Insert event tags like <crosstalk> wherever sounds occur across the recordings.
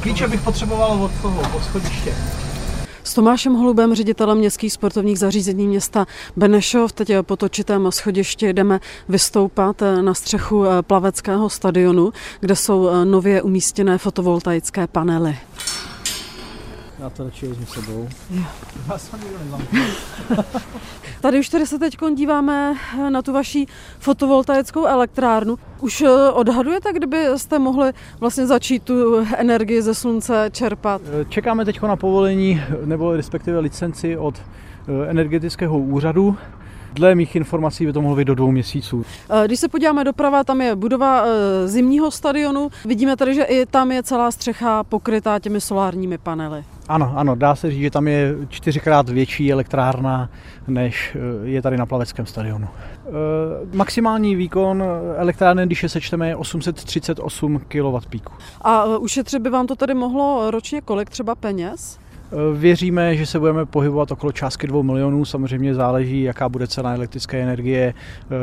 Klíče bych potřeboval od toho, od schodiště. S Tomášem Holubem, ředitelem městských sportovních zařízení města Benešov, teď po točitém schodišti jdeme vystoupat na střechu plaveckého stadionu, kde jsou nově umístěné fotovoltaické panely. Já to radši vezmu sebou. Já <laughs> jsem Tady už tady se teď díváme na tu vaší fotovoltaickou elektrárnu. Už odhadujete, kdyby jste mohli vlastně začít tu energii ze slunce čerpat? Čekáme teď na povolení nebo respektive licenci od energetického úřadu. Dle mých informací by to mohlo být do dvou měsíců. Když se podíváme doprava, tam je budova zimního stadionu. Vidíme tady, že i tam je celá střecha pokrytá těmi solárními panely. Ano, ano, dá se říct, že tam je čtyřikrát větší elektrárna, než je tady na plaveckém stadionu. Maximální výkon elektrárny, když je sečteme, je 838 kW píku. A ušetřit by vám to tady mohlo ročně kolik třeba peněz? Věříme, že se budeme pohybovat okolo částky 2 milionů. Samozřejmě záleží, jaká bude cena elektrické energie,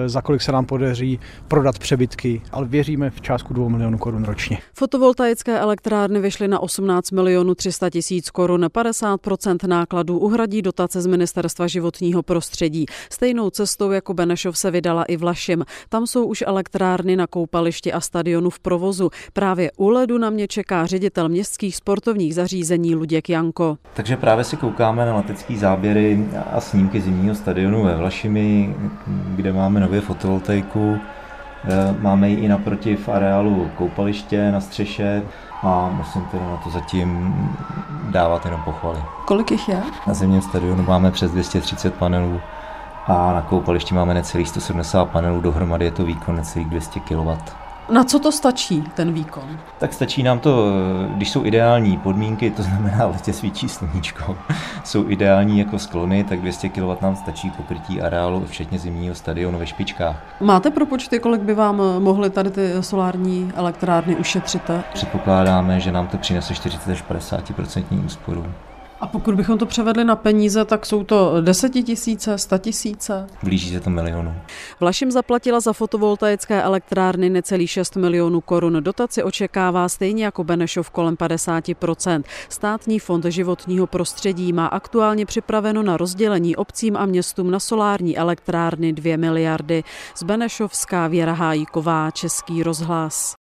za kolik se nám podaří prodat přebytky, ale věříme v částku 2 milionů korun ročně. Fotovoltaické elektrárny vyšly na 18 milionů 300 tisíc korun. 50% nákladů uhradí dotace z Ministerstva životního prostředí. Stejnou cestou jako Benešov se vydala i Vlašim. Tam jsou už elektrárny na koupališti a stadionu v provozu. Právě u ledu na mě čeká ředitel městských sportovních zařízení Luděk Janko. Takže právě si koukáme na letecké záběry a snímky zimního stadionu ve Vlašimi, kde máme nově fotovoltaiku. Máme ji i naproti v areálu koupaliště na střeše a musím tedy na to zatím dávat jenom pochvaly. Kolik jich je? Na zimním stadionu máme přes 230 panelů a na koupališti máme necelých 170 panelů, dohromady je to výkon necelých 200 kW. Na co to stačí, ten výkon? Tak stačí nám to, když jsou ideální podmínky, to znamená letě svítí sluníčko, <laughs> jsou ideální jako sklony, tak 200 kW nám stačí pokrytí areálu, včetně zimního stadionu ve špičkách. Máte propočty, kolik by vám mohly tady ty solární elektrárny ušetřit? Předpokládáme, že nám to přinese 40 až 50% úsporu. A pokud bychom to převedli na peníze, tak jsou to desetitisíce, tisíce? Blíží se to milionu. Vlašim zaplatila za fotovoltaické elektrárny necelý 6 milionů korun. Dotaci očekává stejně jako Benešov kolem 50%. Státní fond životního prostředí má aktuálně připraveno na rozdělení obcím a městům na solární elektrárny 2 miliardy. Z Benešovská Věra Hájíková, Český rozhlas.